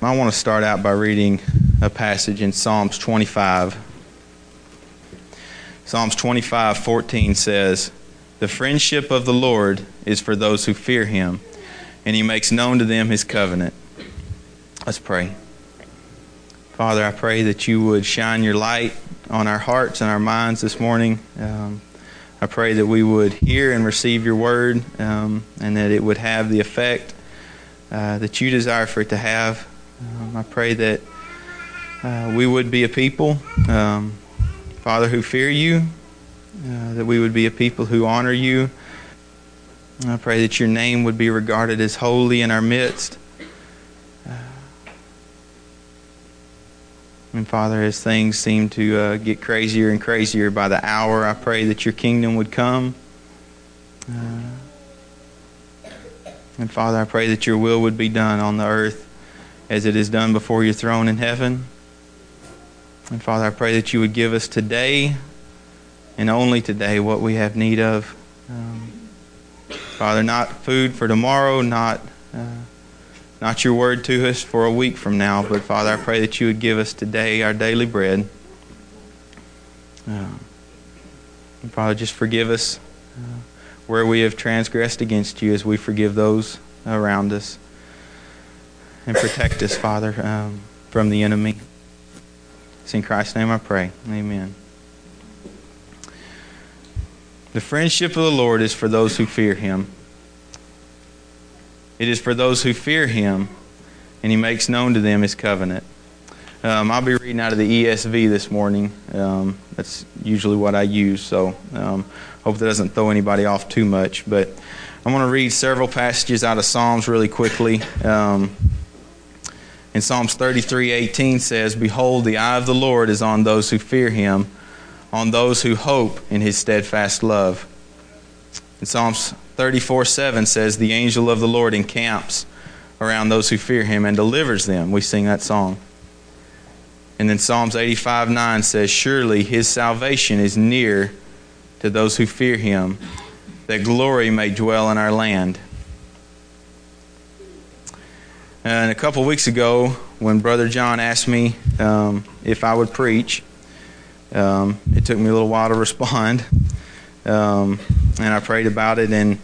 I want to start out by reading a passage in Psalms 25. Psalms 25:14 says, "The friendship of the Lord is for those who fear him, and he makes known to them his covenant." Let's pray. Father, I pray that you would shine your light on our hearts and our minds this morning. Um, I pray that we would hear and receive your word um, and that it would have the effect uh, that you desire for it to have. Um, I pray that uh, we would be a people, um, Father, who fear you, uh, that we would be a people who honor you. I pray that your name would be regarded as holy in our midst. Uh, and Father, as things seem to uh, get crazier and crazier by the hour, I pray that your kingdom would come. Uh, and Father, I pray that your will would be done on the earth as it is done before your throne in heaven. And Father, I pray that you would give us today and only today what we have need of. Um, Father, not food for tomorrow, not uh, not your word to us for a week from now, but Father, I pray that you would give us today our daily bread. Uh, and Father, just forgive us uh, where we have transgressed against you as we forgive those around us and protect us, Father, um, from the enemy. It's in Christ's name I pray. Amen. The friendship of the Lord is for those who fear him. It is for those who fear him, and he makes known to them his covenant. Um, I'll be reading out of the ESV this morning. Um, that's usually what I use, so um, hope that doesn't throw anybody off too much. But I'm going to read several passages out of Psalms really quickly. Um, in Psalms 33:18 says, "Behold, the eye of the Lord is on those who fear him, on those who hope in his steadfast love." In Psalms 34:7 says, "The angel of the Lord encamps around those who fear him and delivers them." We sing that song. And then Psalms 85:9 says, "Surely his salvation is near to those who fear him, that glory may dwell in our land." And a couple weeks ago, when Brother John asked me um, if I would preach, um, it took me a little while to respond, um, and I prayed about it, and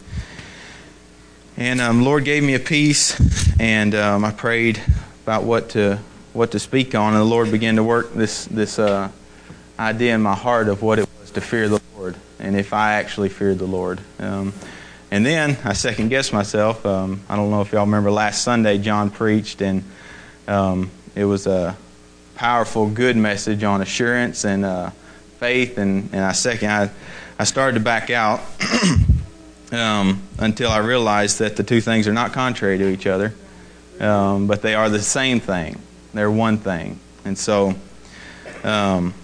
and um, Lord gave me a peace, and um, I prayed about what to what to speak on, and the Lord began to work this this uh, idea in my heart of what it was to fear the Lord, and if I actually feared the Lord. Um, and then I second guessed myself. Um, I don't know if y'all remember last Sunday, John preached, and um, it was a powerful, good message on assurance and uh, faith. And, and I second, I, I started to back out um, until I realized that the two things are not contrary to each other, um, but they are the same thing. They're one thing. And so um,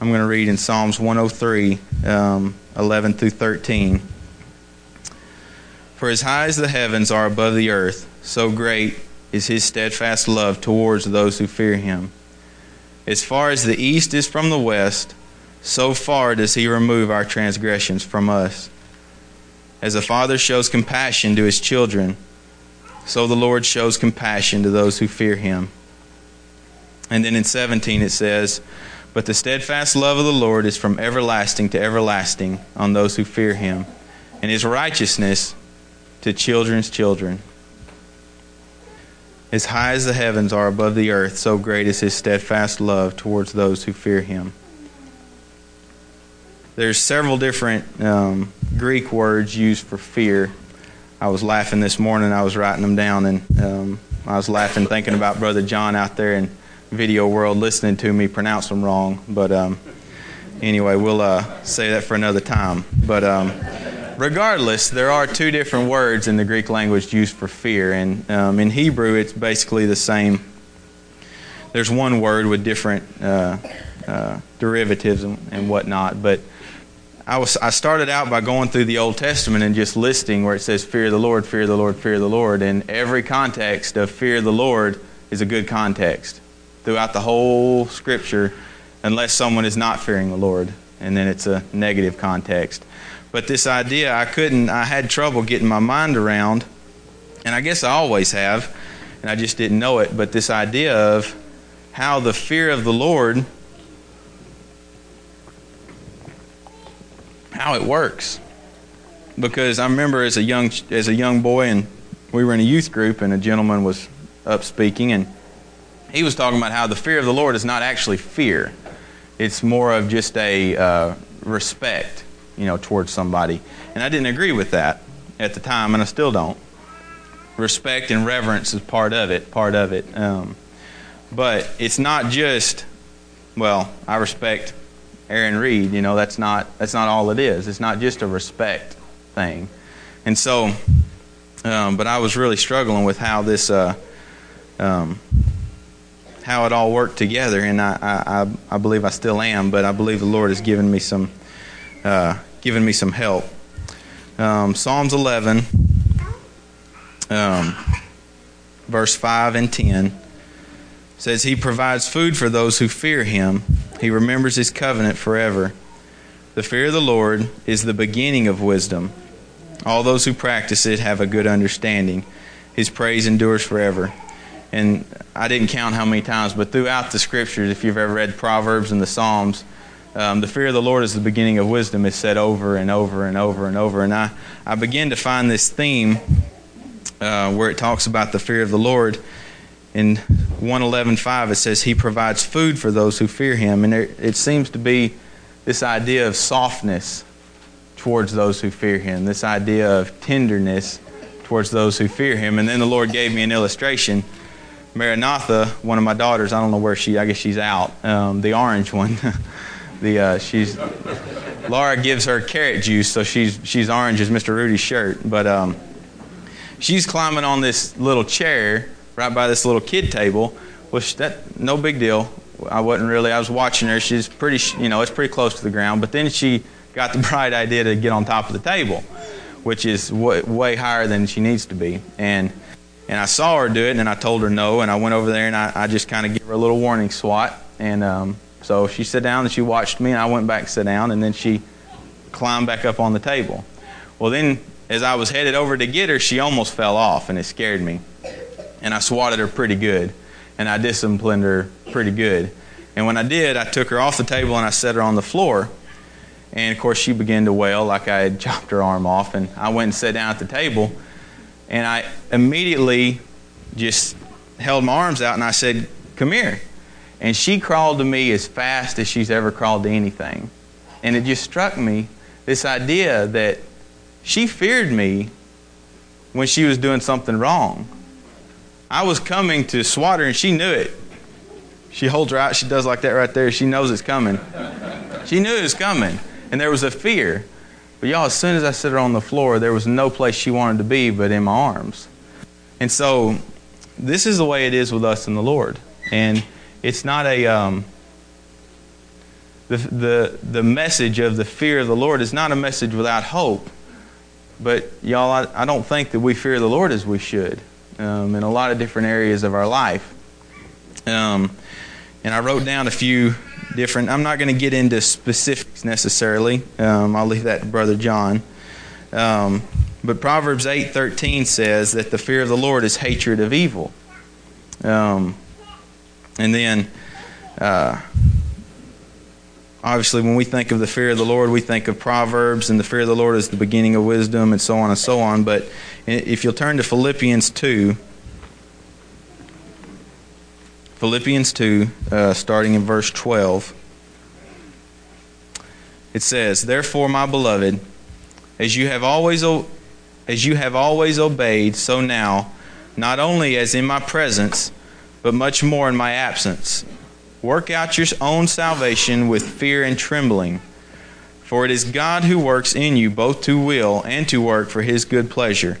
I'm going to read in Psalms 103. Um, 11 through 13. For as high as the heavens are above the earth, so great is his steadfast love towards those who fear him. As far as the east is from the west, so far does he remove our transgressions from us. As a father shows compassion to his children, so the Lord shows compassion to those who fear him. And then in 17 it says, but the steadfast love of the Lord is from everlasting to everlasting on those who fear him, and his righteousness to children's children. As high as the heavens are above the earth, so great is his steadfast love towards those who fear him. There's several different um, Greek words used for fear. I was laughing this morning. I was writing them down, and um, I was laughing thinking about Brother John out there and video world listening to me pronounce them wrong. But um, anyway, we'll uh, say that for another time. But um, regardless, there are two different words in the Greek language used for fear, and um, in Hebrew, it's basically the same. There's one word with different uh, uh, derivatives and, and whatnot, but I was I started out by going through the Old Testament and just listing where it says fear the Lord, fear the Lord, fear the Lord, and every context of fear the Lord is a good context throughout the whole scripture unless someone is not fearing the Lord, and then it's a negative context. But this idea, I couldn't, I had trouble getting my mind around, and I guess I always have, and I just didn't know it. But this idea of how the fear of the Lord, how it works. Because I remember as a young as a young boy, and we were in a youth group, and a gentleman was up speaking, and he was talking about how the fear of the Lord is not actually fear; it's more of just a uh, respect, you know, towards somebody. And I didn't agree with that at the time, and I still don't. Respect and reverence is part of it, part of it. Um, but it's not just, well, I respect Aaron Reed. You know, that's not that's not all it is. It's not just a respect thing. And so, um, but I was really struggling with how this, uh, um, how it all worked together, and I, I, I believe I still am. But I believe the Lord has given me some, uh, given me some help. Um, Psalms 11, um, verse 5 and 10 says, He provides food for those who fear Him. He remembers His covenant forever. The fear of the Lord is the beginning of wisdom. All those who practice it have a good understanding. His praise endures forever. And I didn't count how many times, but throughout the scriptures, if you've ever read Proverbs and the Psalms, um, the fear of the Lord is the beginning of wisdom is said over and over and over and over. And I, I begin to find this theme uh, where it talks about the fear of the Lord. In 111.5, it says, He provides food for those who fear Him. And there, it seems to be this idea of softness towards those who fear him, this idea of tenderness towards those who fear him. And then the Lord gave me an illustration. Maranatha, one of my daughters, I don't know where she, I guess she's out, um, the orange one. the uh, she's Laura gives her carrot juice, so she's she's orange as Mr. Rudy's shirt. But um, she's climbing on this little chair right by this little kid table, which that no big deal. I wasn't really. I was watching her. She's pretty, you know, it's pretty close to the ground. But then she got the bright idea to get on top of the table, which is way, way higher than she needs to be. And and I saw her do it, and I told her no, and I went over there and I, I just kind of gave her a little warning swat. And um, so she sat down and she watched me, and I went back to sit down, and then she climbed back up on the table. Well, then as I was headed over to get her, she almost fell off, and it scared me. And I swatted her pretty good, and I disciplined her pretty good. And when I did, I took her off the table and I set her on the floor. And of course, she began to wail like I had chopped her arm off. And I went and sat down at the table. And I immediately just held my arms out and I said, Come here. And she crawled to me as fast as she's ever crawled to anything. And it just struck me this idea that she feared me when she was doing something wrong. I was coming to swat her and she knew it. She holds her out, she does like that right there. She knows it's coming. She knew it was coming and there was a fear. But y'all, as soon as I set her on the floor, there was no place she wanted to be but in my arms. And so, this is the way it is with us in the Lord. And it's not a um, the the the message of the fear of the Lord is not a message without hope. But y'all, I, I don't think that we fear the Lord as we should um, in a lot of different areas of our life. Um, and I wrote down a few different. I'm not going to get into specifics necessarily. Um, I'll leave that to Brother John. Um, but Proverbs 8:13 says that the fear of the Lord is hatred of evil. Um, and then, uh, obviously, when we think of the fear of the Lord, we think of Proverbs, and the fear of the Lord is the beginning of wisdom, and so on and so on. But if you'll turn to Philippians 2. Philippians 2, uh, starting in verse 12. It says, Therefore, my beloved, as you have always as you have always obeyed, so now, not only as in my presence, but much more in my absence, work out your own salvation with fear and trembling. For it is God who works in you both to will and to work for his good pleasure.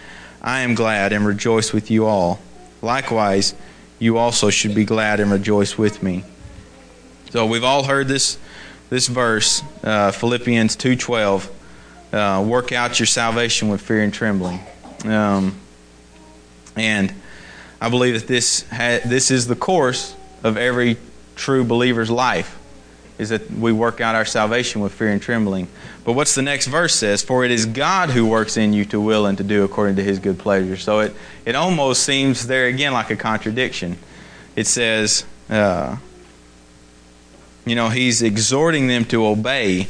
I am glad and rejoice with you all. Likewise, you also should be glad and rejoice with me. So we've all heard this this verse, uh, Philippians two twelve. Uh, work out your salvation with fear and trembling, um, and I believe that this ha- this is the course of every true believer's life is that we work out our salvation with fear and trembling. But what's the next verse says? For it is God who works in you to will and to do according to his good pleasure. So it, it almost seems there again like a contradiction. It says, uh, you know, he's exhorting them to obey,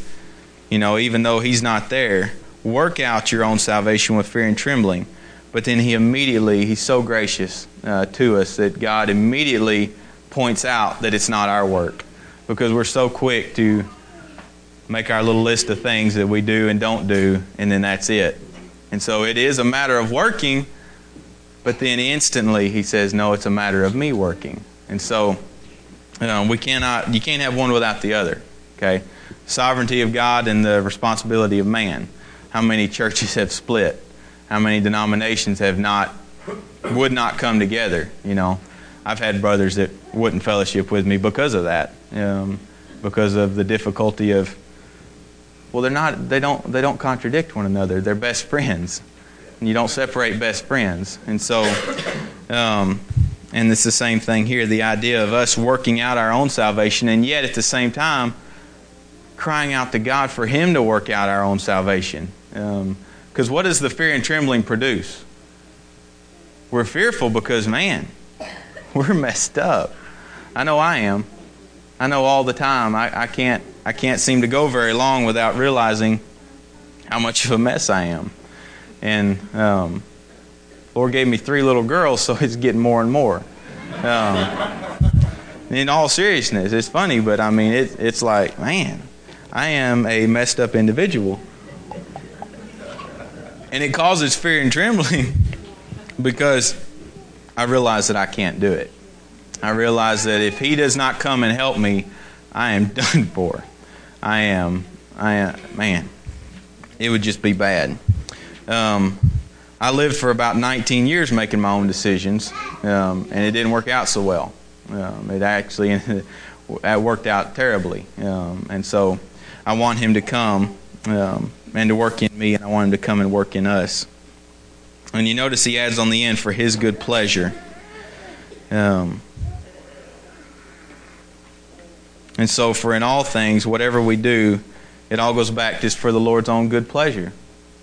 you know, even though he's not there. Work out your own salvation with fear and trembling. But then he immediately, he's so gracious uh, to us that God immediately points out that it's not our work because we're so quick to make our little list of things that we do and don't do, and then that's it. And so it is a matter of working, but then instantly he says, no, it's a matter of me working. And so um, we cannot, you can't have one without the other. Okay? Sovereignty of God and the responsibility of man. How many churches have split? How many denominations have not, would not come together? You know, I've had brothers that wouldn't fellowship with me because of that, um, because of the difficulty of. Well, they're not. They don't. They don't contradict one another. They're best friends, and you don't separate best friends. And so, um, and it's the same thing here. The idea of us working out our own salvation, and yet at the same time, crying out to God for Him to work out our own salvation. Because um, what does the fear and trembling produce? We're fearful because, man, we're messed up. I know I am. I know all the time. I, I can't I can't seem to go very long without realizing how much of a mess I am. And um, Lord gave me three little girls, so it's getting more and more. Um, in all seriousness, it's funny, but I mean, it, it's like, man, I am a messed up individual. And it causes fear and trembling because I realize that I can't do it. I realize that if He does not come and help me, I am done for. I am, I am, man, it would just be bad. Um, I lived for about 19 years making my own decisions, um, and it didn't work out so well. Um, it actually it worked out terribly. Um, and so I want Him to come um, and to work in me, and I want Him to come and work in us. And you notice he adds on the end for his good pleasure. Um, and so, for in all things, whatever we do, it all goes back just for the Lord's own good pleasure.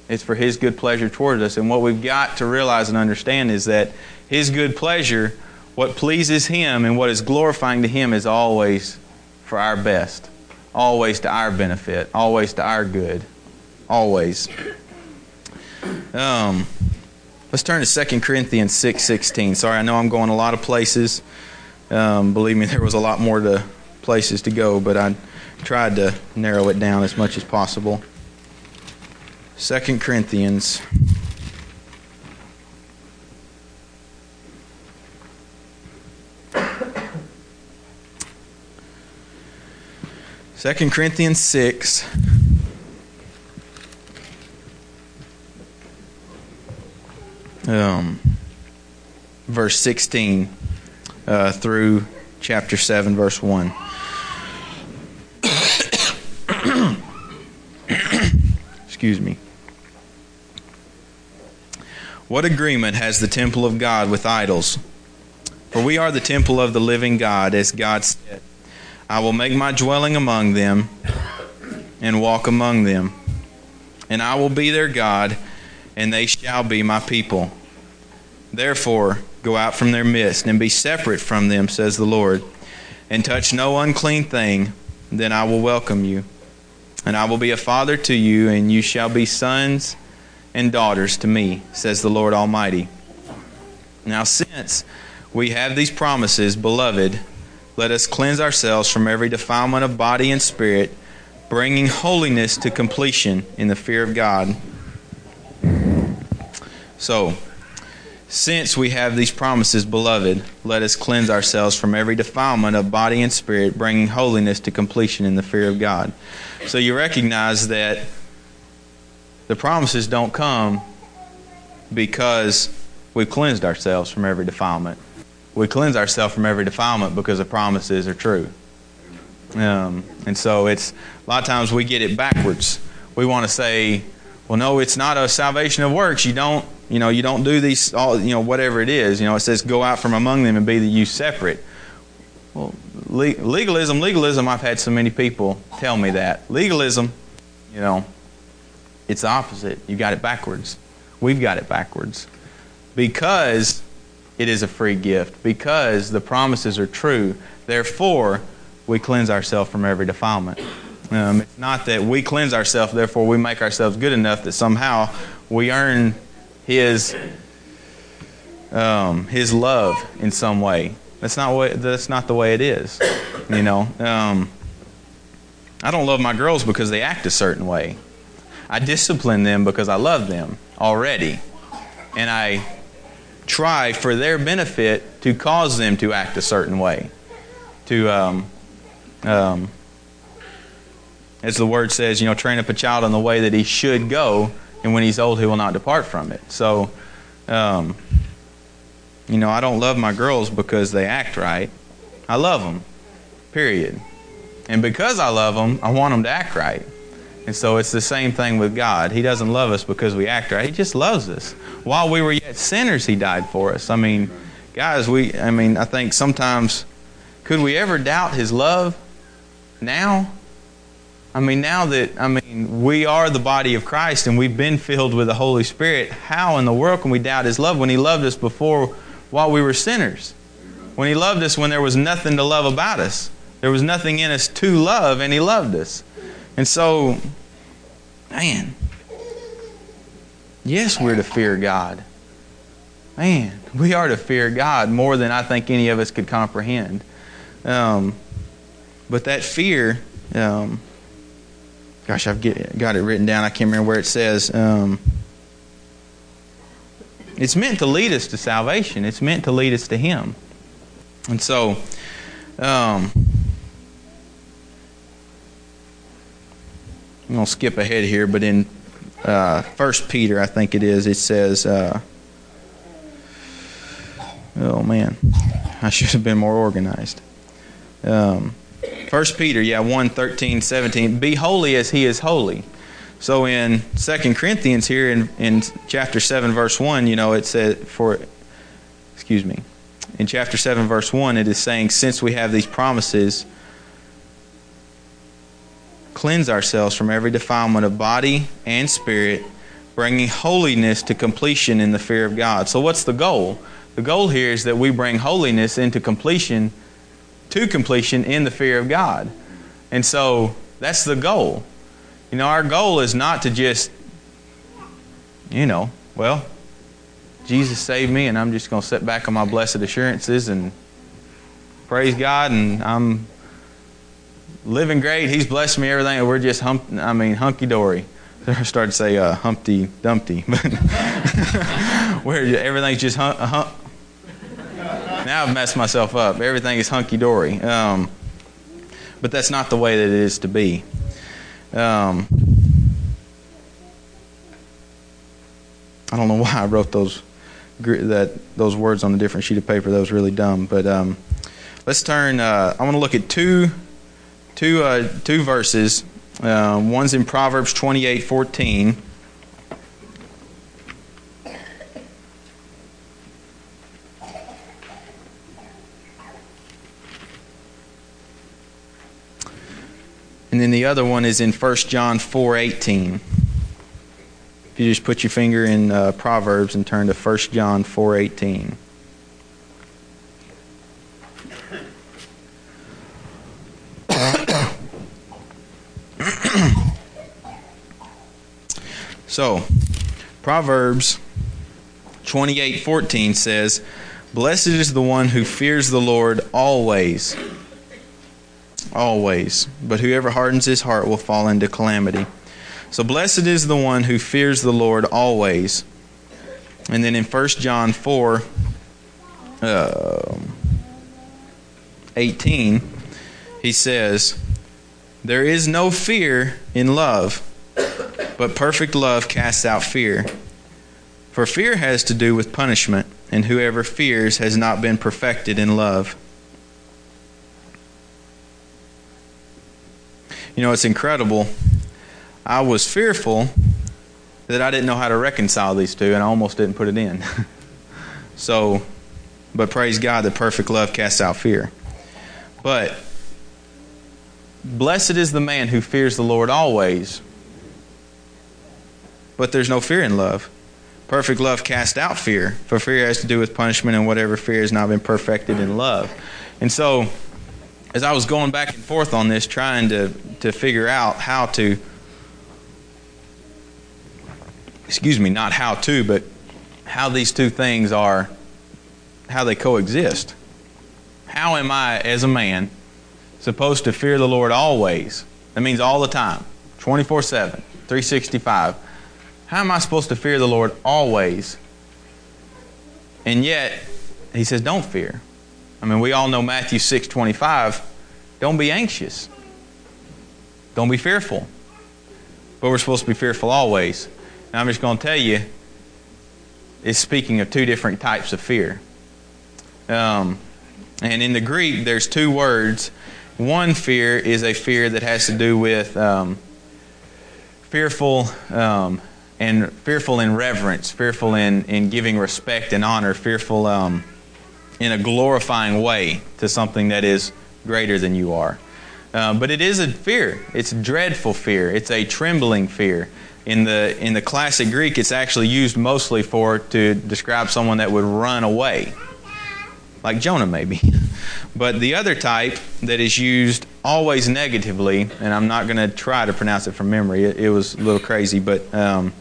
It's for His good pleasure towards us. And what we've got to realize and understand is that His good pleasure, what pleases Him and what is glorifying to Him, is always for our best, always to our benefit, always to our good, always. Um, Let's turn to 2 Corinthians 6.16. Sorry, I know I'm going a lot of places. Um, believe me, there was a lot more to places to go, but I tried to narrow it down as much as possible. 2 Corinthians. Second Corinthians six um, verse 16 uh, through chapter 7, verse 1. Excuse me. What agreement has the temple of God with idols? For we are the temple of the living God, as God said, I will make my dwelling among them and walk among them, and I will be their God, and they shall be my people. Therefore, go out from their midst and be separate from them, says the Lord, and touch no unclean thing, then I will welcome you. And I will be a father to you, and you shall be sons and daughters to me, says the Lord Almighty. Now, since we have these promises, beloved, let us cleanse ourselves from every defilement of body and spirit, bringing holiness to completion in the fear of God. So, since we have these promises, beloved, let us cleanse ourselves from every defilement of body and spirit, bringing holiness to completion in the fear of God. So you recognize that the promises don't come because we've cleansed ourselves from every defilement. We cleanse ourselves from every defilement because the promises are true. Um, and so it's a lot of times we get it backwards. We want to say, well, no, it's not a salvation of works. You don't, you know, you don't do these, all, you know, whatever it is. You know, it says go out from among them and be the you separate. Well, legalism, legalism. I've had so many people tell me that legalism, you know, it's the opposite. You got it backwards. We've got it backwards because it is a free gift. Because the promises are true. Therefore, we cleanse ourselves from every defilement. Um, it's not that we cleanse ourselves, therefore we make ourselves good enough that somehow we earn His um, His love in some way. That's not what. That's not the way it is. You know. Um, I don't love my girls because they act a certain way. I discipline them because I love them already, and I try for their benefit to cause them to act a certain way. To um, um, as the word says, you know, train up a child in the way that he should go, and when he's old, he will not depart from it. So, um, you know, I don't love my girls because they act right. I love them, period. And because I love them, I want them to act right. And so it's the same thing with God. He doesn't love us because we act right. He just loves us. While we were yet sinners, He died for us. I mean, guys, we, I mean, I think sometimes, could we ever doubt His love now? I mean, now that, I mean, we are the body of Christ and we've been filled with the Holy Spirit, how in the world can we doubt His love when He loved us before while we were sinners? When He loved us when there was nothing to love about us. There was nothing in us to love, and He loved us. And so, man, yes, we're to fear God. Man, we are to fear God more than I think any of us could comprehend. Um, but that fear, um, Gosh, I've get, got it written down. I can't remember where it says. Um, it's meant to lead us to salvation. It's meant to lead us to Him. And so, um, I'm going to skip ahead here, but in uh, First Peter, I think it is, it says, uh, oh man, I should have been more organized. Um, First Peter, yeah, 1, 13, 17. Be holy as he is holy. So in Second Corinthians here in, in chapter 7, verse 1, you know, it says, for excuse me. In chapter 7, verse 1, it is saying, Since we have these promises, cleanse ourselves from every defilement of body and spirit, bringing holiness to completion in the fear of God. So, what's the goal? The goal here is that we bring holiness into completion to completion in the fear of God. And so that's the goal. You know, our goal is not to just, you know, well, Jesus saved me and I'm just going to sit back on my blessed assurances and praise God and I'm living great. He's blessed me everything. We're just hump, I mean, hunky dory. I started to say uh, Humpty Dumpty, but where everything's just hum, hum, now I've messed myself up. Everything is hunky dory. Um, but that's not the way that it is to be. Um, I don't know why I wrote those that those words on a different sheet of paper. That was really dumb. But um, let's turn. Uh, I want to look at two two uh, two verses. Uh, one's in Proverbs twenty eight fourteen. And then the other one is in 1 John 4:18. If you just put your finger in uh, Proverbs and turn to 1 John 4:18. so, Proverbs 28:14 says, "Blessed is the one who fears the Lord always." Always, but whoever hardens his heart will fall into calamity. So blessed is the one who fears the Lord always. And then in 1 John 4 uh, 18, he says, There is no fear in love, but perfect love casts out fear. For fear has to do with punishment, and whoever fears has not been perfected in love. You know, it's incredible. I was fearful that I didn't know how to reconcile these two, and I almost didn't put it in. so, but praise God that perfect love casts out fear. But blessed is the man who fears the Lord always, but there's no fear in love. Perfect love casts out fear, for fear has to do with punishment, and whatever fear has not been perfected in love. And so, as I was going back and forth on this, trying to, to figure out how to, excuse me, not how to, but how these two things are, how they coexist. How am I, as a man, supposed to fear the Lord always? That means all the time, 24 7, 365 how am I supposed to fear the Lord always? And yet, he says, don't fear. I mean, we all know Matthew 6 25. Don't be anxious. Don't be fearful. But we're supposed to be fearful always. And I'm just going to tell you, it's speaking of two different types of fear. Um, and in the Greek, there's two words. One fear is a fear that has to do with um, fearful um, and fearful in reverence, fearful in, in giving respect and honor, fearful um, in a glorifying way to something that is greater than you are. Uh, but it is a fear. It's dreadful fear. It's a trembling fear. In the in the classic Greek, it's actually used mostly for to describe someone that would run away, like Jonah maybe. but the other type that is used always negatively, and I'm not going to try to pronounce it from memory. It, it was a little crazy, but um,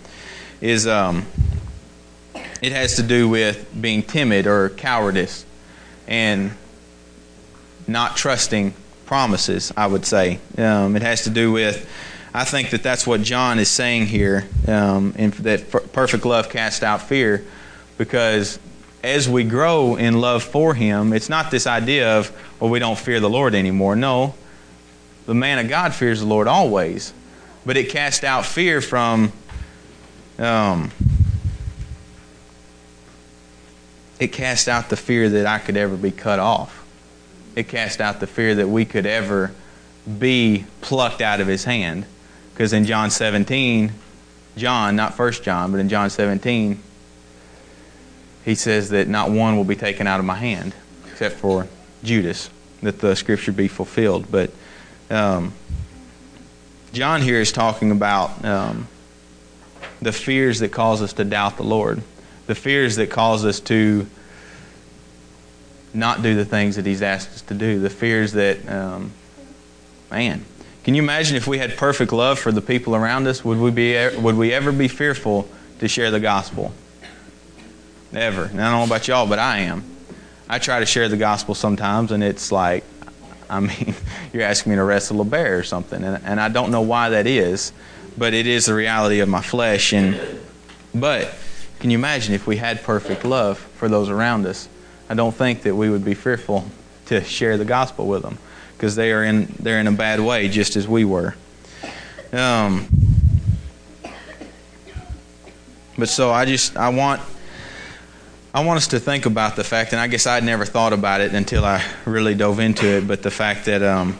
is um, it has to do with being timid or cowardice and not trusting promises, I would say. Um, it has to do with, I think that that's what John is saying here, um, and that perfect love casts out fear, because as we grow in love for Him, it's not this idea of, well, we don't fear the Lord anymore. No, the man of God fears the Lord always, but it casts out fear from um, it cast out the fear that I could ever be cut off. It cast out the fear that we could ever be plucked out of his hand. Because in John 17, John, not First John, but in John 17, he says that not one will be taken out of my hand except for Judas, that the scripture be fulfilled. But um, John here is talking about um, the fears that cause us to doubt the Lord, the fears that cause us to not do the things that He's asked us to do, the fears that, um, man, can you imagine if we had perfect love for the people around us? Would we, be, would we ever be fearful to share the gospel? Never. I don't know about y'all, but I am. I try to share the gospel sometimes, and it's like, I mean, you're asking me to wrestle a bear or something, and, and I don't know why that is but it is the reality of my flesh. And but can you imagine if we had perfect love for those around us? I don't think that we would be fearful to share the gospel with them because they are in they're in a bad way just as we were. Um, but so I just I want I want us to think about the fact, and I guess I'd never thought about it until I really dove into it. But the fact that um,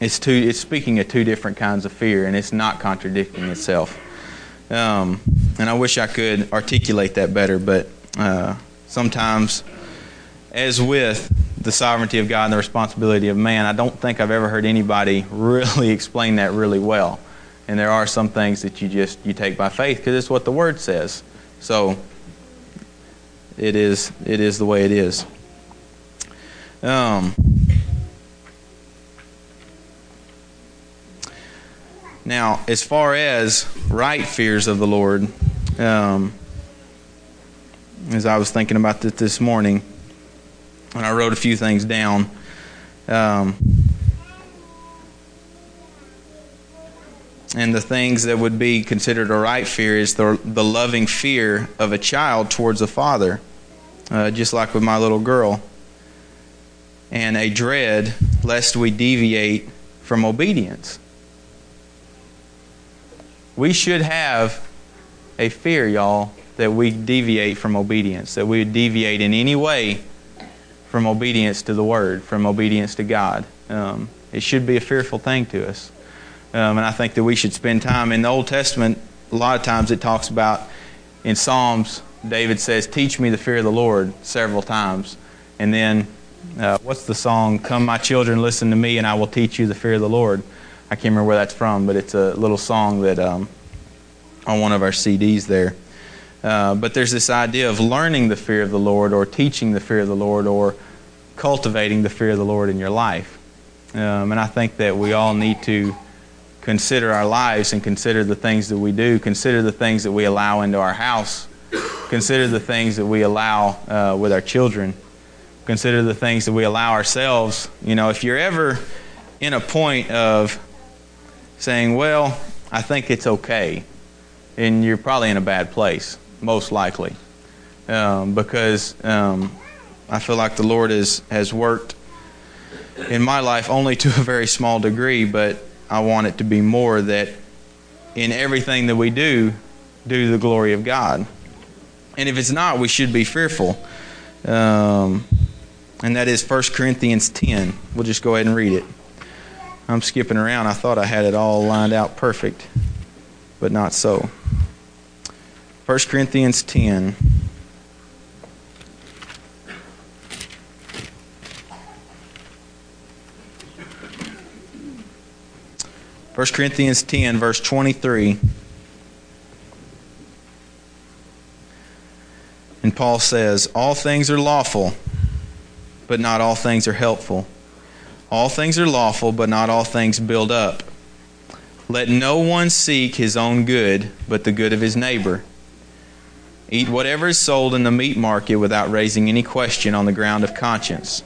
it's two it's speaking of two different kinds of fear and it's not contradicting itself. Um, and i wish i could articulate that better but uh, sometimes as with the sovereignty of god and the responsibility of man i don't think i've ever heard anybody really explain that really well. And there are some things that you just you take by faith because it's what the word says. So it is it is the way it is. Um, Now, as far as right fears of the Lord, um, as I was thinking about this this morning, and I wrote a few things down. Um, and the things that would be considered a right fear is the, the loving fear of a child towards a father, uh, just like with my little girl, and a dread lest we deviate from obedience. We should have a fear, y'all, that we deviate from obedience, that we deviate in any way from obedience to the Word, from obedience to God. Um, it should be a fearful thing to us. Um, and I think that we should spend time in the Old Testament. A lot of times it talks about in Psalms, David says, Teach me the fear of the Lord several times. And then, uh, what's the song? Come, my children, listen to me, and I will teach you the fear of the Lord. I can't remember where that's from, but it's a little song that um, on one of our CDs there. Uh, but there's this idea of learning the fear of the Lord or teaching the fear of the Lord or cultivating the fear of the Lord in your life. Um, and I think that we all need to consider our lives and consider the things that we do, consider the things that we allow into our house, consider the things that we allow uh, with our children, consider the things that we allow ourselves. You know, if you're ever in a point of saying, well, I think it's okay, and you're probably in a bad place most likely, um, because um, I feel like the Lord is, has worked in my life only to a very small degree, but I want it to be more that in everything that we do, do the glory of God. And if it's not, we should be fearful. Um, and that is 1 Corinthians 10. We'll just go ahead and read it. I'm skipping around. I thought I had it all lined out perfect, but not so. 1 Corinthians 10. First Corinthians 10, verse 23. And Paul says, All things are lawful, but not all things are helpful. All things are lawful, but not all things build up. Let no one seek his own good, but the good of his neighbor. Eat whatever is sold in the meat market without raising any question on the ground of conscience.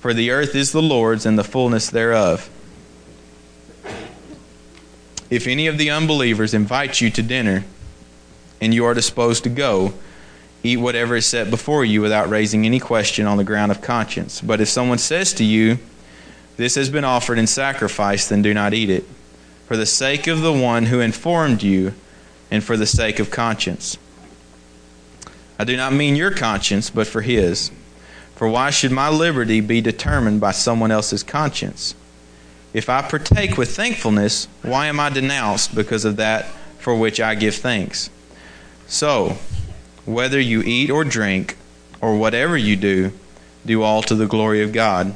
For the earth is the Lord's and the fullness thereof. If any of the unbelievers invite you to dinner, and you are disposed to go, eat whatever is set before you without raising any question on the ground of conscience. But if someone says to you, This has been offered in sacrifice, then do not eat it, for the sake of the one who informed you, and for the sake of conscience. I do not mean your conscience, but for his. For why should my liberty be determined by someone else's conscience? If I partake with thankfulness, why am I denounced because of that for which I give thanks? So, whether you eat or drink, or whatever you do, do all to the glory of God.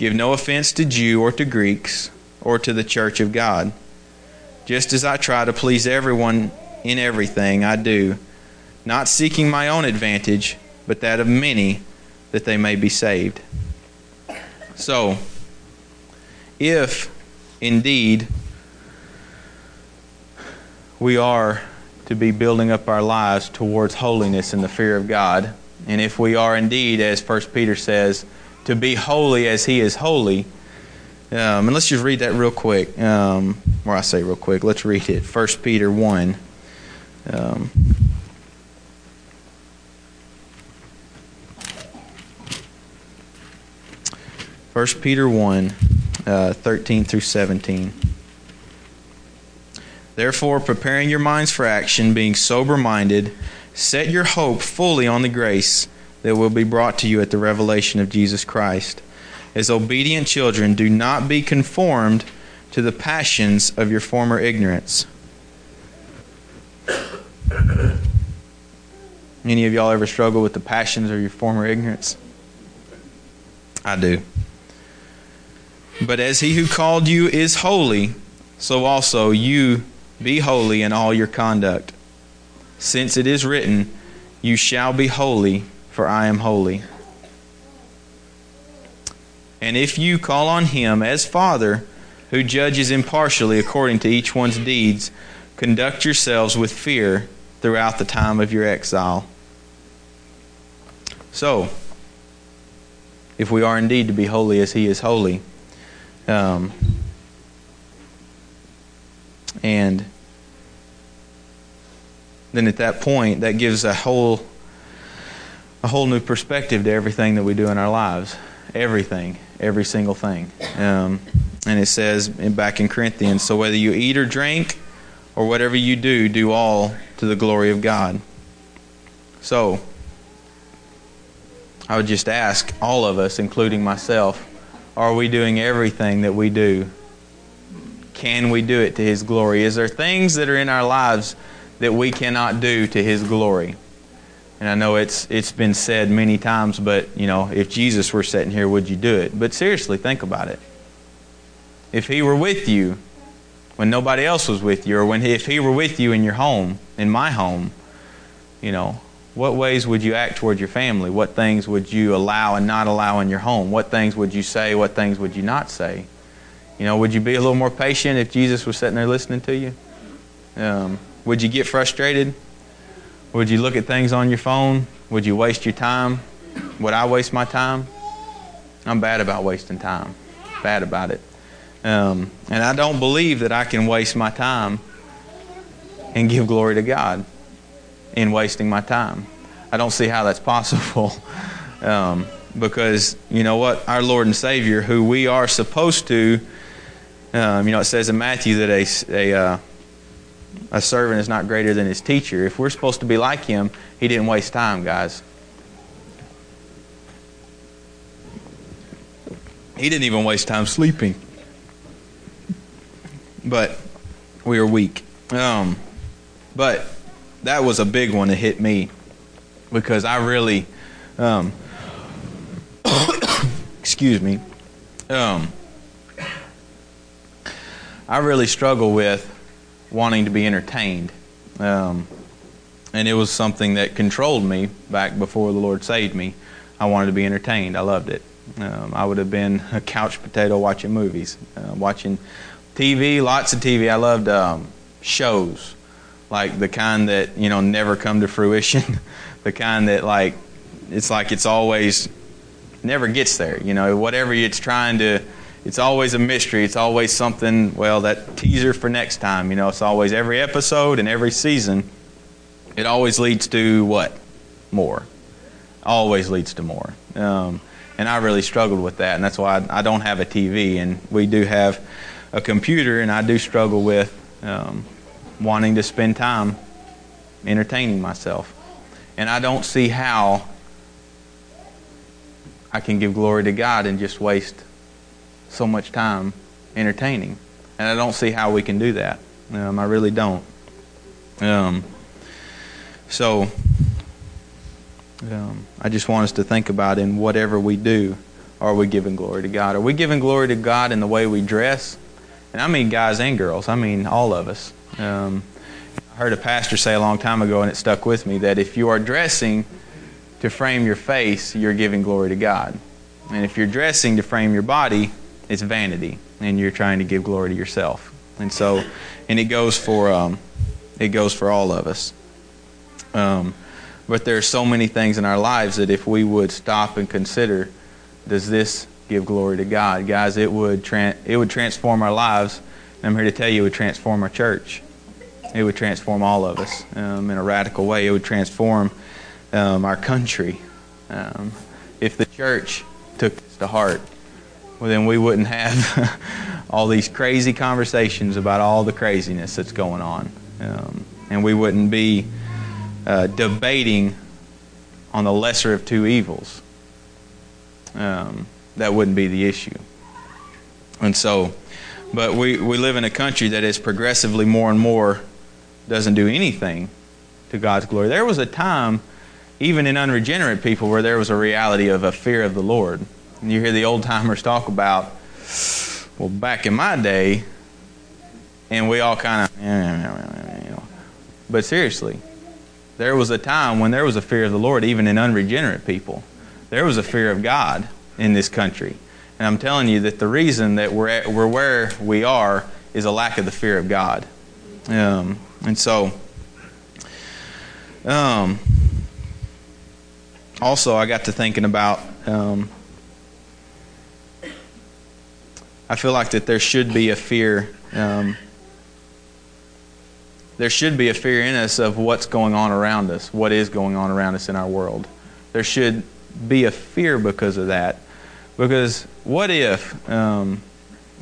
Give no offense to Jew or to Greeks, or to the church of God. Just as I try to please everyone in everything I do, not seeking my own advantage, but that of many, that they may be saved. So, if indeed we are to be building up our lives towards holiness and the fear of God, and if we are indeed, as First Peter says, to be holy as He is holy, um, and let's just read that real quick. Um, or I say real quick, let's read it. First Peter 1. Um, 1 Peter 1, uh, 13 through 17. Therefore, preparing your minds for action, being sober minded, set your hope fully on the grace that will be brought to you at the revelation of Jesus Christ. As obedient children, do not be conformed to the passions of your former ignorance. Any of y'all ever struggle with the passions of your former ignorance? I do. But as he who called you is holy, so also you be holy in all your conduct. Since it is written, You shall be holy, for I am holy. And if you call on him as Father, who judges impartially according to each one's deeds, conduct yourselves with fear throughout the time of your exile. So, if we are indeed to be holy as he is holy, um, and then at that point, that gives a whole a whole new perspective to everything that we do in our lives. Everything, every single thing. Um, and it says back in Corinthians, so whether you eat or drink or whatever you do, do all to the glory of God. So, I would just ask all of us, including myself, are we doing everything that we do? Can we do it to His glory? Is there things that are in our lives that we cannot do to His glory? And I know it's it's been said many times, but you know, if Jesus were sitting here, would you do it? But seriously, think about it. If He were with you when nobody else was with you, or when he, if He were with you in your home, in my home, you know, what ways would you act toward your family? What things would you allow and not allow in your home? What things would you say? What things would you not say? You know, would you be a little more patient if Jesus was sitting there listening to you? Um, would you get frustrated? Would you look at things on your phone? Would you waste your time? Would I waste my time? I'm bad about wasting time. Bad about it. Um, and I don't believe that I can waste my time and give glory to God in wasting my time. I don't see how that's possible. Um, because, you know what? Our Lord and Savior, who we are supposed to, um, you know, it says in Matthew that a, a, uh, a servant is not greater than his teacher. If we're supposed to be like him, he didn't waste time, guys. He didn't even waste time sleeping. But we are weak. Um, but that was a big one to hit me because I really, um, excuse me, um, I really struggle with wanting to be entertained. Um, and it was something that controlled me back before the Lord saved me. I wanted to be entertained. I loved it. Um, I would have been a couch potato watching movies, uh, watching TV, lots of TV. I loved um, shows like the kind that you know never come to fruition, the kind that like it's like it's always never gets there. You know, whatever it's trying to, it's always a mystery. It's always something. Well, that teaser for next time. You know, it's always every episode and every season. It always leads to what? More. Always leads to more. Um, and I really struggled with that, and that's why I, I, don't have a TV, and we do have a computer, and I do struggle with. Um, wanting to spend time entertaining myself. And I don't see how I can give glory to God and just waste so much time entertaining. And I don't see how we can do that. Um, I really don't. Um, so, um, I just want us to think about in whatever we do, are we giving glory to God? Are we giving glory to God in the way we dress? And I mean guys and girls, I mean all of us. Um, I heard a pastor say a long time ago, and it stuck with me, that if you are dressing to frame your face, you're giving glory to God. And if you're dressing to frame your body, it's vanity, and you're trying to give glory to yourself. And so, and it goes for um, it goes for all of us. Um, but there are so many things in our lives that if we would stop and consider, does this give glory to God, guys? It would tra- it would transform our lives. And I'm here to tell you, it would transform our church. It would transform all of us um, in a radical way. It would transform um, our country. Um, if the church took this to heart, well, then we wouldn't have all these crazy conversations about all the craziness that's going on. Um, and we wouldn't be uh, debating on the lesser of two evils. Um, that wouldn't be the issue. And so, but we, we live in a country that is progressively more and more doesn't do anything to God's glory. There was a time, even in unregenerate people, where there was a reality of a fear of the Lord. And you hear the old timers talk about, well, back in my day, and we all kind of, you know. But seriously, there was a time when there was a fear of the Lord, even in unregenerate people. There was a fear of God in this country. And I'm telling you that the reason that we're, at, we're where we are is a lack of the fear of God. Um, and so, um, also, I got to thinking about. Um, I feel like that there should be a fear. Um, there should be a fear in us of what's going on around us, what is going on around us in our world. There should be a fear because of that. Because what if, um,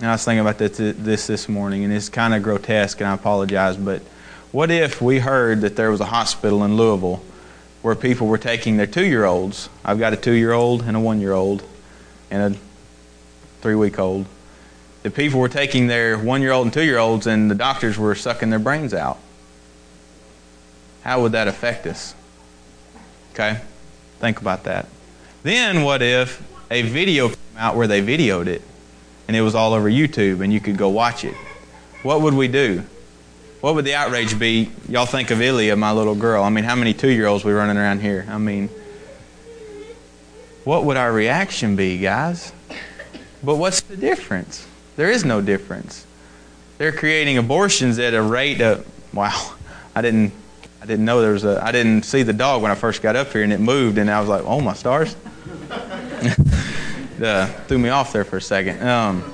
I was thinking about this, this this morning, and it's kind of grotesque, and I apologize, but What if we heard that there was a hospital in Louisville where people were taking their two year olds? I've got a two year old and a one year old and a three week old. The people were taking their one year old and two year olds and the doctors were sucking their brains out. How would that affect us? Okay? Think about that. Then what if a video came out where they videoed it and it was all over YouTube and you could go watch it? What would we do? What would the outrage be? Y'all think of Ilya, my little girl. I mean, how many two year olds we running around here? I mean, what would our reaction be, guys? But what's the difference? There is no difference. They're creating abortions at a rate of wow. I didn't I didn't know there was a I didn't see the dog when I first got up here and it moved and I was like, "Oh my stars." uh, threw me off there for a second. Um,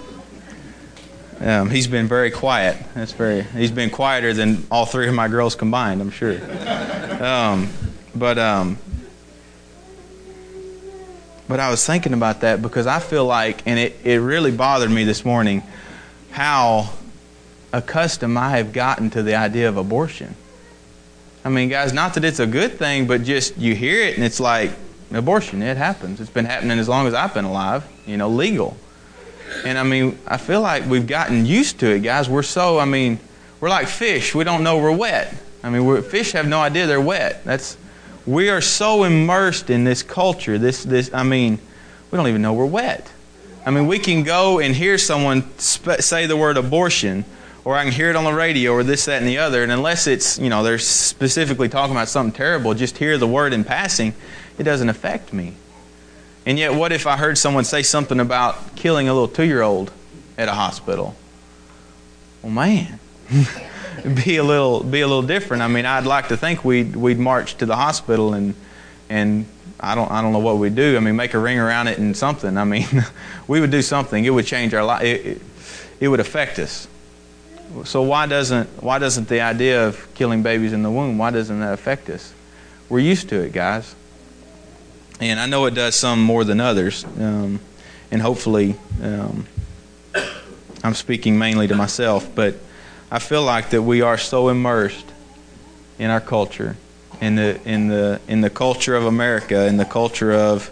um, he's been very quiet. That's very. He's been quieter than all three of my girls combined. I'm sure. Um, but um, but I was thinking about that because I feel like, and it, it really bothered me this morning, how accustomed I have gotten to the idea of abortion. I mean, guys, not that it's a good thing, but just you hear it and it's like abortion. It happens. It's been happening as long as I've been alive. You know, legal. And I mean, I feel like we've gotten used to it, guys. We're so, I mean, we're like fish. We don't know we're wet. I mean, fish have no idea they're wet. That's we are so immersed in this culture. This, this. I mean, we don't even know we're wet. I mean, we can go and hear someone sp- say the word abortion, or I can hear it on the radio, or this, that, and the other. And unless it's, you know, they're specifically talking about something terrible, just hear the word in passing, it doesn't affect me. And yet, what if I heard someone say something about killing a little two year old at a hospital? Well, man, be a little be a little different. I mean, I'd like to think we'd we'd march to the hospital and and I don't I don't know what we'd do. I mean, make a ring around it and something. I mean, we would do something. It would change our life. It, it, it would affect us. So why doesn't why doesn't the idea of killing babies in the womb why doesn't that affect us? We're used to it, guys and I know it does some more than others. Um, and hopefully, um, I'm speaking mainly to myself, but I feel like that we are so immersed in our culture, in the in the in the culture of America, in the culture of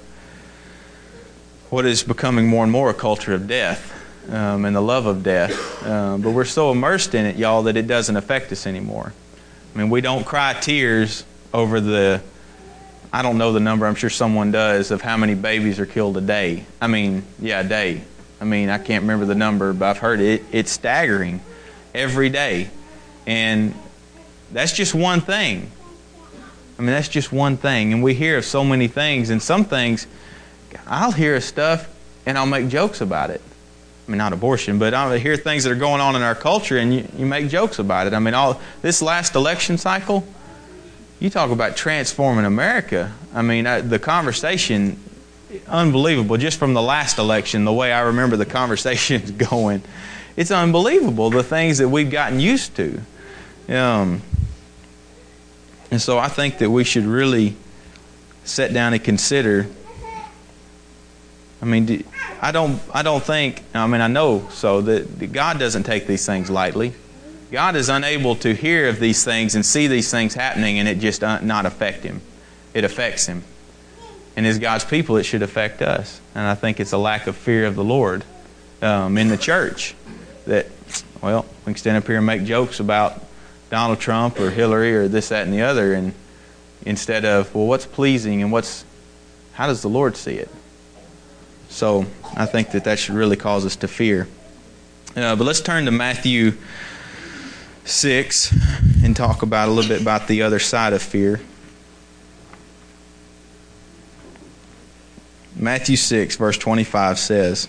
what is becoming more and more a culture of death um, and the love of death. Um, but we're so immersed in it, y'all, that it doesn't affect us anymore. I mean, we don't cry tears over the I don't know the number, I'm sure someone does, of how many babies are killed a day. I mean, yeah, a day. I mean, I can't remember the number, but I've heard it. It's staggering every day. And that's just one thing. I mean, that's just one thing. And we hear of so many things, and some things, I'll hear stuff and I'll make jokes about it. I mean, not abortion, but I'll hear things that are going on in our culture and you, you make jokes about it. I mean, all this last election cycle, you talk about transforming America. I mean, I, the conversation, unbelievable. Just from the last election, the way I remember the conversations going, it's unbelievable the things that we've gotten used to. Um, and so I think that we should really sit down and consider. I mean, I don't, I don't think. I mean, I know so that God doesn't take these things lightly. God is unable to hear of these things and see these things happening and it just not affect him. It affects him. And as God's people, it should affect us. And I think it's a lack of fear of the Lord um, in the church that, well, we can stand up here and make jokes about Donald Trump or Hillary or this, that, and the other, and instead of, well, what's pleasing and what's, how does the Lord see it? So I think that that should really cause us to fear. Uh, but let's turn to Matthew 6 and talk about a little bit about the other side of fear. Matthew 6, verse 25 says,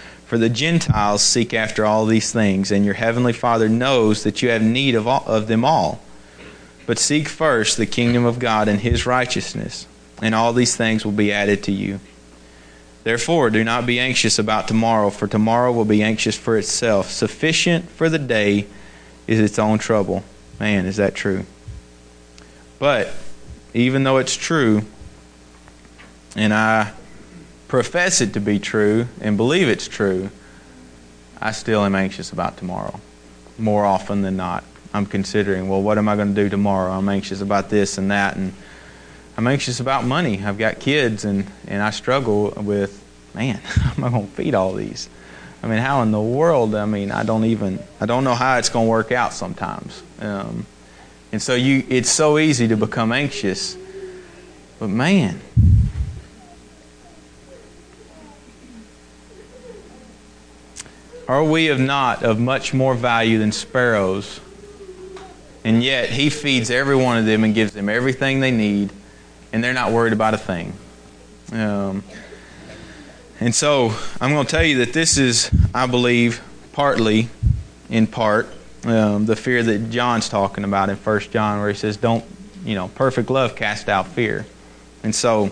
For the Gentiles seek after all these things, and your heavenly Father knows that you have need of, all, of them all. But seek first the kingdom of God and his righteousness, and all these things will be added to you. Therefore, do not be anxious about tomorrow, for tomorrow will be anxious for itself. Sufficient for the day is its own trouble. Man, is that true? But even though it's true, and I profess it to be true and believe it's true, I still am anxious about tomorrow more often than not. I'm considering, well, what am I going to do tomorrow? I'm anxious about this and that, and I'm anxious about money. I've got kids, and, and I struggle with, man, how am I going to feed all these? I mean, how in the world? I mean, I don't even, I don't know how it's going to work out sometimes. Um, and so you, it's so easy to become anxious. But man, are we of not of much more value than sparrows? And yet he feeds every one of them and gives them everything they need, and they're not worried about a thing. Um, and so I'm going to tell you that this is, I believe, partly, in part, um, the fear that John's talking about in First John, where he says, "Don't, you know, perfect love cast out fear." And so,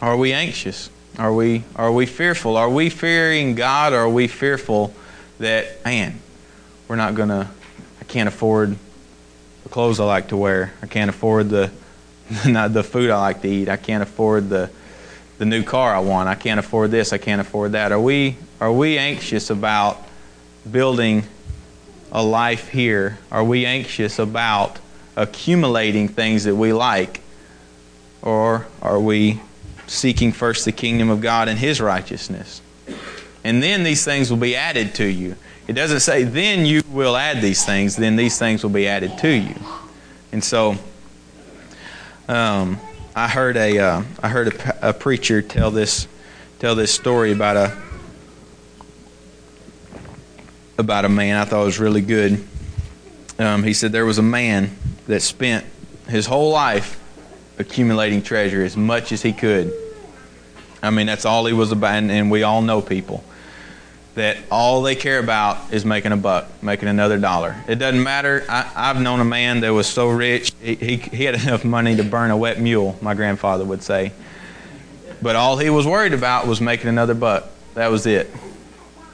are we anxious? Are we are we fearful? Are we fearing God? Or are we fearful that man, we're not gonna? I can't afford the clothes I like to wear. I can't afford the not the food I like to eat. I can't afford the the new car I want. I can't afford this. I can't afford that. Are we are we anxious about building a life here? Are we anxious about accumulating things that we like? Or are we seeking first the kingdom of God and his righteousness? And then these things will be added to you. It doesn't say then you will add these things, then these things will be added to you. And so um, I heard a uh, I heard a, a, preacher tell this tell this story about a about a man. I thought was really good. Um, he said there was a man that spent his whole life accumulating treasure as much as he could. I mean, that's all he was about, and, and we all know people that all they care about is making a buck, making another dollar. It doesn't matter. I, have known a man that was so rich, he, he, he had enough money to burn a wet mule, my grandfather would say. But all he was worried about was making another buck. That was it.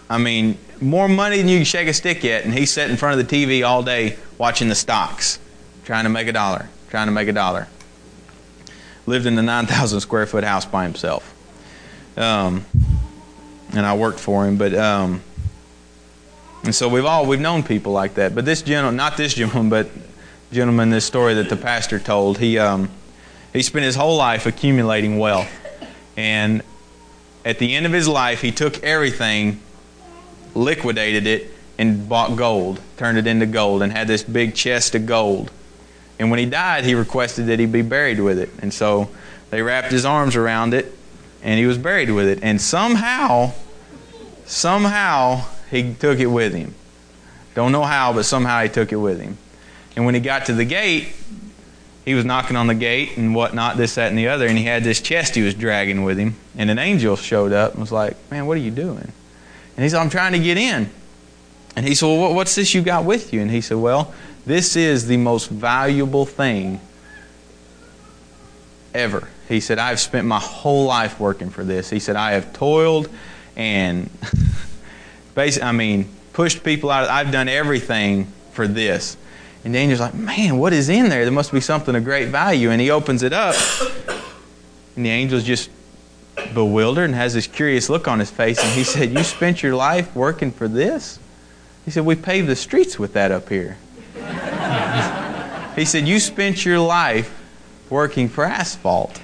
I mean, more money than you can shake a stick at, and he sat in front of the TV all day watching the stocks, trying to make a dollar, trying to make a dollar. Lived in the 9,000 square foot house by himself. Um, and I worked for him. But um, and so we've all we've known people like that. But this gentleman, not this gentleman, but gentleman, this story that the pastor told, he um, he spent his whole life accumulating wealth, and at the end of his life, he took everything, liquidated it, and bought gold, turned it into gold, and had this big chest of gold. And when he died, he requested that he be buried with it. And so they wrapped his arms around it, and he was buried with it. And somehow, somehow he took it with him. Don't know how, but somehow he took it with him. And when he got to the gate, he was knocking on the gate and whatnot, this, that, and the other, and he had this chest he was dragging with him. And an angel showed up and was like, Man, what are you doing? And he said, I'm trying to get in. And he said, Well, what's this you got with you? And he said, Well, this is the most valuable thing ever. He said, I've spent my whole life working for this. He said, I have toiled and basically, I mean, pushed people out. I've done everything for this. And the angel's like, man, what is in there? There must be something of great value. And he opens it up, and the angel's just bewildered and has this curious look on his face. And he said, You spent your life working for this? He said, We paved the streets with that up here. He said, You spent your life working for asphalt.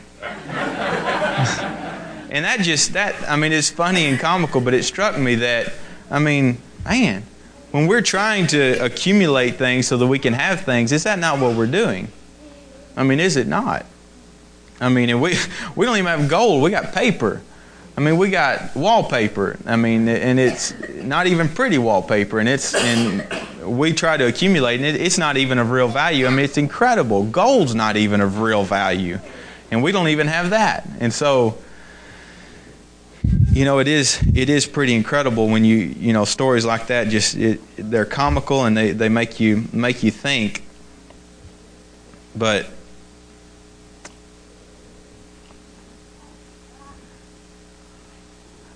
And that just, that, I mean, it's funny and comical, but it struck me that, I mean, man, when we're trying to accumulate things so that we can have things, is that not what we're doing? I mean, is it not? I mean, we we don't even have gold. We got paper. I mean, we got wallpaper. I mean, and it's not even pretty wallpaper, and it's and we try to accumulate, and it, it's not even of real value. I mean, it's incredible. Gold's not even of real value, and we don't even have that. And so, you know, it is it is pretty incredible when you you know stories like that. Just it, they're comical and they, they make you make you think. But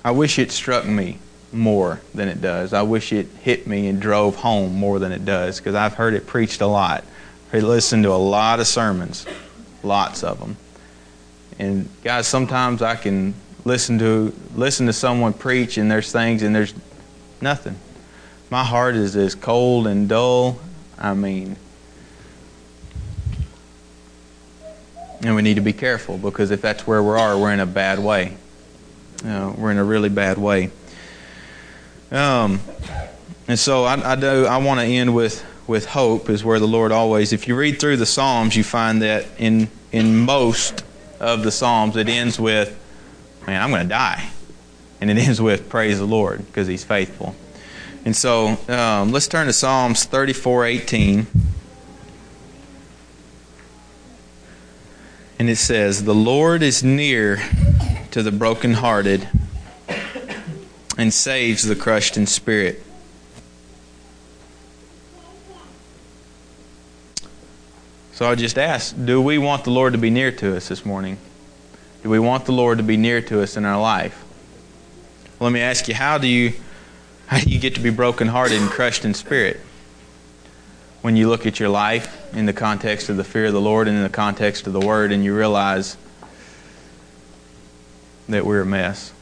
I wish it struck me more than it does. I wish it hit me and drove home more than it does because I've heard it preached a lot. I listened to a lot of sermons, lots of them. And guys, sometimes I can listen to listen to someone preach and there's things and there's nothing. My heart is as cold and dull. I mean, and we need to be careful because if that's where we are, we're in a bad way. Uh, we're in a really bad way. Um, and so I, I do. I want to end with with hope is where the Lord always. If you read through the Psalms, you find that in in most of the Psalms it ends with, "Man, I'm going to die," and it ends with "Praise the Lord" because He's faithful. And so um, let's turn to Psalms 34:18. And it says, The Lord is near to the brokenhearted and saves the crushed in spirit. So I just ask, do we want the Lord to be near to us this morning? Do we want the Lord to be near to us in our life? Let me ask you, how do you how do you get to be brokenhearted and crushed in spirit? When you look at your life in the context of the fear of the Lord and in the context of the Word, and you realize that we're a mess.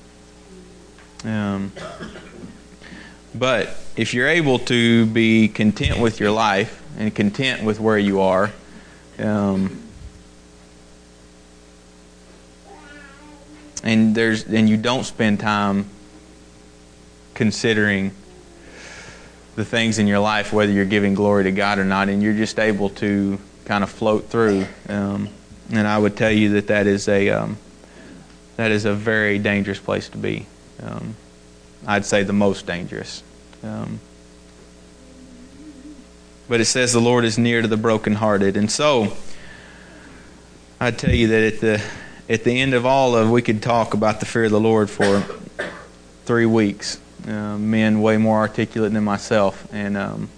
Um, but if you're able to be content with your life and content with where you are, um, and there's and you don't spend time considering the things in your life, whether you're giving glory to God or not, and you're just able to kind of float through. Um, and I would tell you that that is a um, that is a very dangerous place to be. Um, I'd say the most dangerous. Um, but it says the Lord is near to the brokenhearted, and so I'd tell you that at the at the end of all of, we could talk about the fear of the Lord for three weeks. Uh, men way more articulate than myself, and um,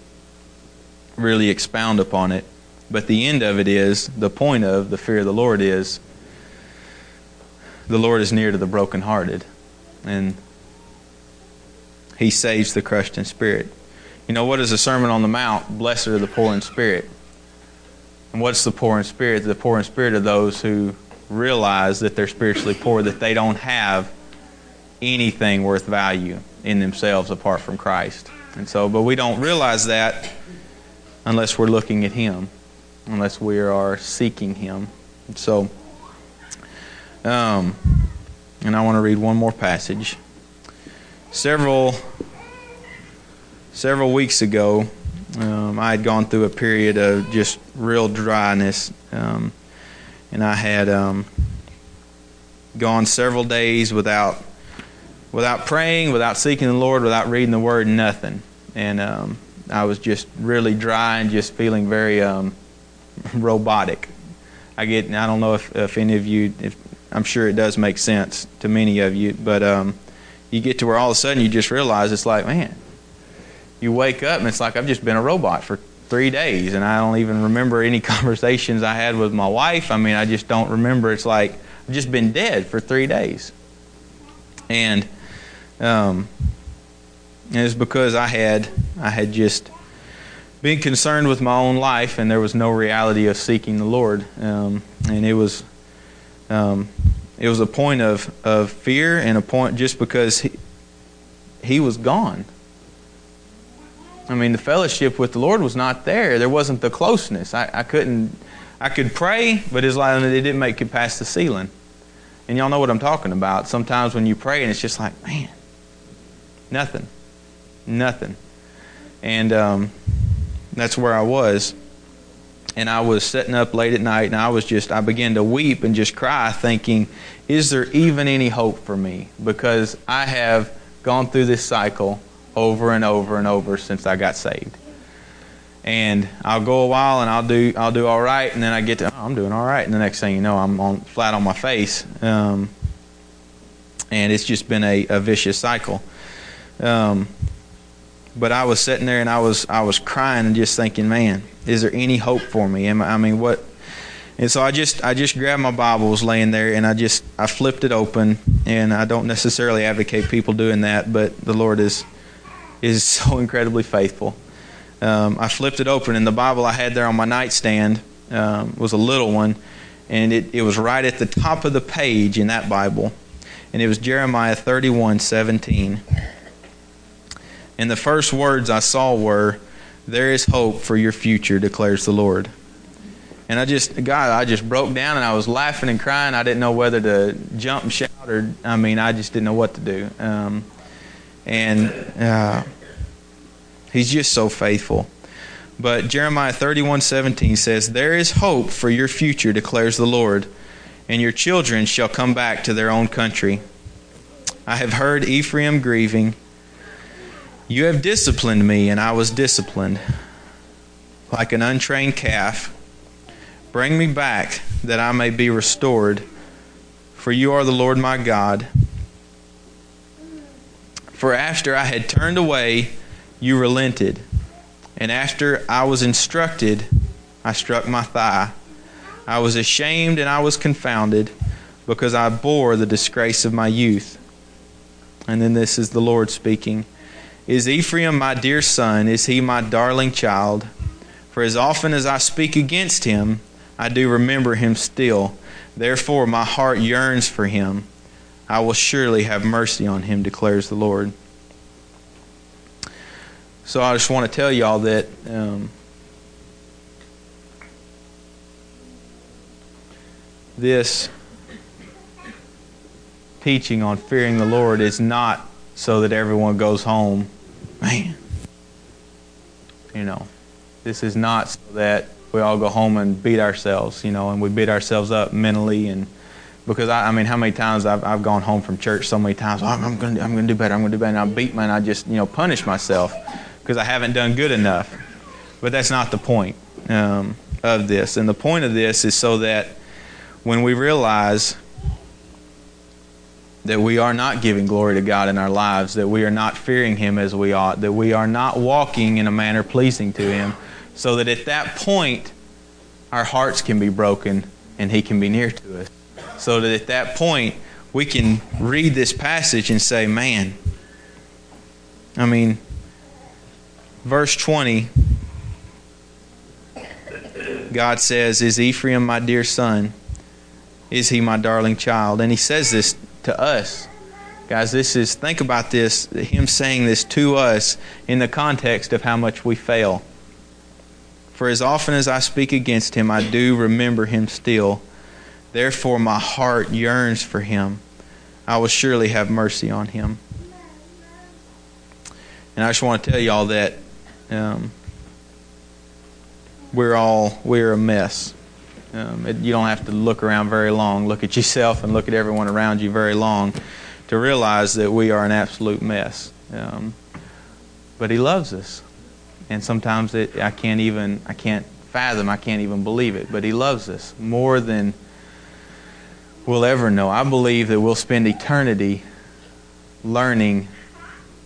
really expound upon it. But the end of it is the point of the fear of the Lord is the Lord is near to the brokenhearted, and He saves the crushed in spirit. You know, what is the Sermon on the Mount? Blessed are the poor in spirit. And what's the poor in spirit? The poor in spirit are those who realize that they're spiritually poor, that they don't have anything worth value in themselves apart from Christ. And so, but we don't realize that unless we're looking at Him, unless we are seeking Him. And so, um, and I want to read one more passage. Several several weeks ago, um, I had gone through a period of just real dryness, um, and I had um, gone several days without without praying, without seeking the Lord, without reading the Word, nothing. And um, I was just really dry and just feeling very um, robotic. I get. I don't know if, if any of you, if I'm sure it does make sense to many of you, but um, you get to where all of a sudden you just realize it's like, man, you wake up and it's like I've just been a robot for three days and I don't even remember any conversations I had with my wife. I mean, I just don't remember. It's like I've just been dead for three days. And um, it was because I had I had just been concerned with my own life and there was no reality of seeking the Lord. Um, and it was um, it was a point of, of fear and a point just because he, he was gone. I mean, the fellowship with the Lord was not there. There wasn't the closeness. I, I couldn't, I could pray, but it's like it didn't make it past the ceiling. And y'all know what I'm talking about. Sometimes when you pray and it's just like, man, nothing, nothing. and um, that's where I was. And I was sitting up late at night, and I was just I began to weep and just cry, thinking, "Is there even any hope for me?" Because I have gone through this cycle over and over and over since I got saved and I'll go a while and I'll do I'll do all right, and then I get to oh, I'm doing all right, and the next thing you know, I'm on flat on my face, um, and it's just been a, a vicious cycle. Um, but I was sitting there and I was I was crying and just thinking, man, is there any hope for me? Am, I mean, what? And so I just I just grabbed my Bible, was laying there, and I just I flipped it open, and I don't necessarily advocate people doing that, but the Lord is is so incredibly faithful um, I flipped it open, and the Bible I had there on my nightstand um, was a little one, and it, it was right at the top of the page in that Bible, and it was Jeremiah 31 17. And the first words I saw were, There is hope for your future, declares the Lord. And I just, God, I just broke down and I was laughing and crying. I didn't know whether to jump and shout or, I mean, I just didn't know what to do. Um, and uh, He's just so faithful. But Jeremiah 31:17 says, "There is hope for your future," declares the Lord, "and your children shall come back to their own country. I have heard Ephraim grieving. You have disciplined me, and I was disciplined, like an untrained calf. Bring me back that I may be restored, for you are the Lord my God." For after I had turned away, you relented. And after I was instructed, I struck my thigh. I was ashamed and I was confounded because I bore the disgrace of my youth. And then this is the Lord speaking Is Ephraim my dear son? Is he my darling child? For as often as I speak against him, I do remember him still. Therefore, my heart yearns for him. I will surely have mercy on him, declares the Lord. So I just want to tell y'all that um, this teaching on fearing the Lord is not so that everyone goes home, man. You know, this is not so that we all go home and beat ourselves, you know, and we beat ourselves up mentally and because I, I mean, how many times I've, I've gone home from church so many times, oh, I'm going to I'm going to do better, I'm going to do better, and I beat my, and I just you know punish myself because I haven't done good enough. But that's not the point um, of this. And the point of this is so that when we realize that we are not giving glory to God in our lives, that we are not fearing Him as we ought, that we are not walking in a manner pleasing to Him, so that at that point our hearts can be broken and He can be near to us. So that at that point we can read this passage and say, man, I mean, verse 20, God says, Is Ephraim my dear son? Is he my darling child? And he says this to us. Guys, this is, think about this, him saying this to us in the context of how much we fail. For as often as I speak against him, I do remember him still. Therefore, my heart yearns for him. I will surely have mercy on him. And I just want to tell y'all that um, we're all we're a mess. Um, it, you don't have to look around very long. Look at yourself and look at everyone around you very long to realize that we are an absolute mess. Um, but He loves us, and sometimes it, I can't even I can't fathom. I can't even believe it. But He loves us more than we'll ever know. I believe that we'll spend eternity learning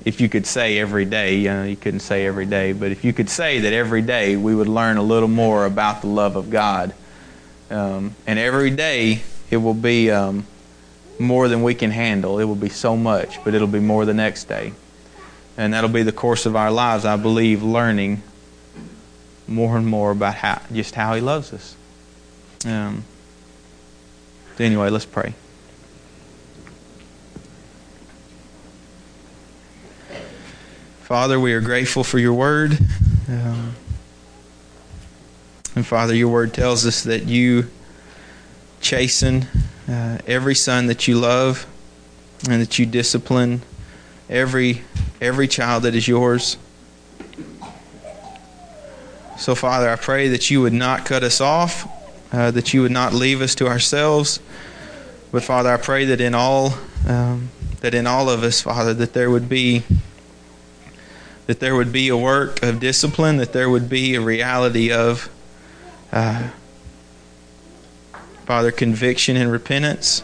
if you could say every day, you, know, you couldn't say every day, but if you could say that every day we would learn a little more about the love of God. Um, and every day it will be um, more than we can handle. It will be so much, but it'll be more the next day. And that'll be the course of our lives, I believe, learning more and more about how, just how He loves us. Um, anyway, let's pray. Father, we are grateful for your word. Um, and Father, your word tells us that you chasten uh, every son that you love and that you discipline every every child that is yours. So, Father, I pray that you would not cut us off, uh, that you would not leave us to ourselves. But, Father, I pray that in all um, that in all of us, Father, that there would be that there would be a work of discipline, that there would be a reality of uh, Father, conviction and repentance.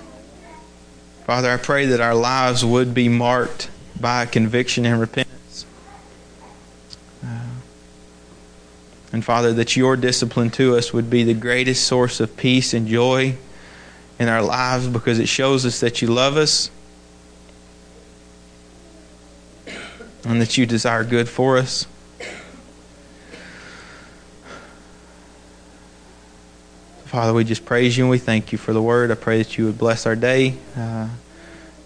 Father, I pray that our lives would be marked by conviction and repentance. Uh, and Father, that your discipline to us would be the greatest source of peace and joy in our lives because it shows us that you love us and that you desire good for us. Father, we just praise you and we thank you for the word. I pray that you would bless our day, uh,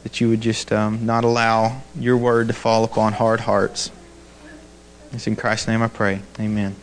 that you would just um, not allow your word to fall upon hard hearts. It's in Christ's name I pray. Amen.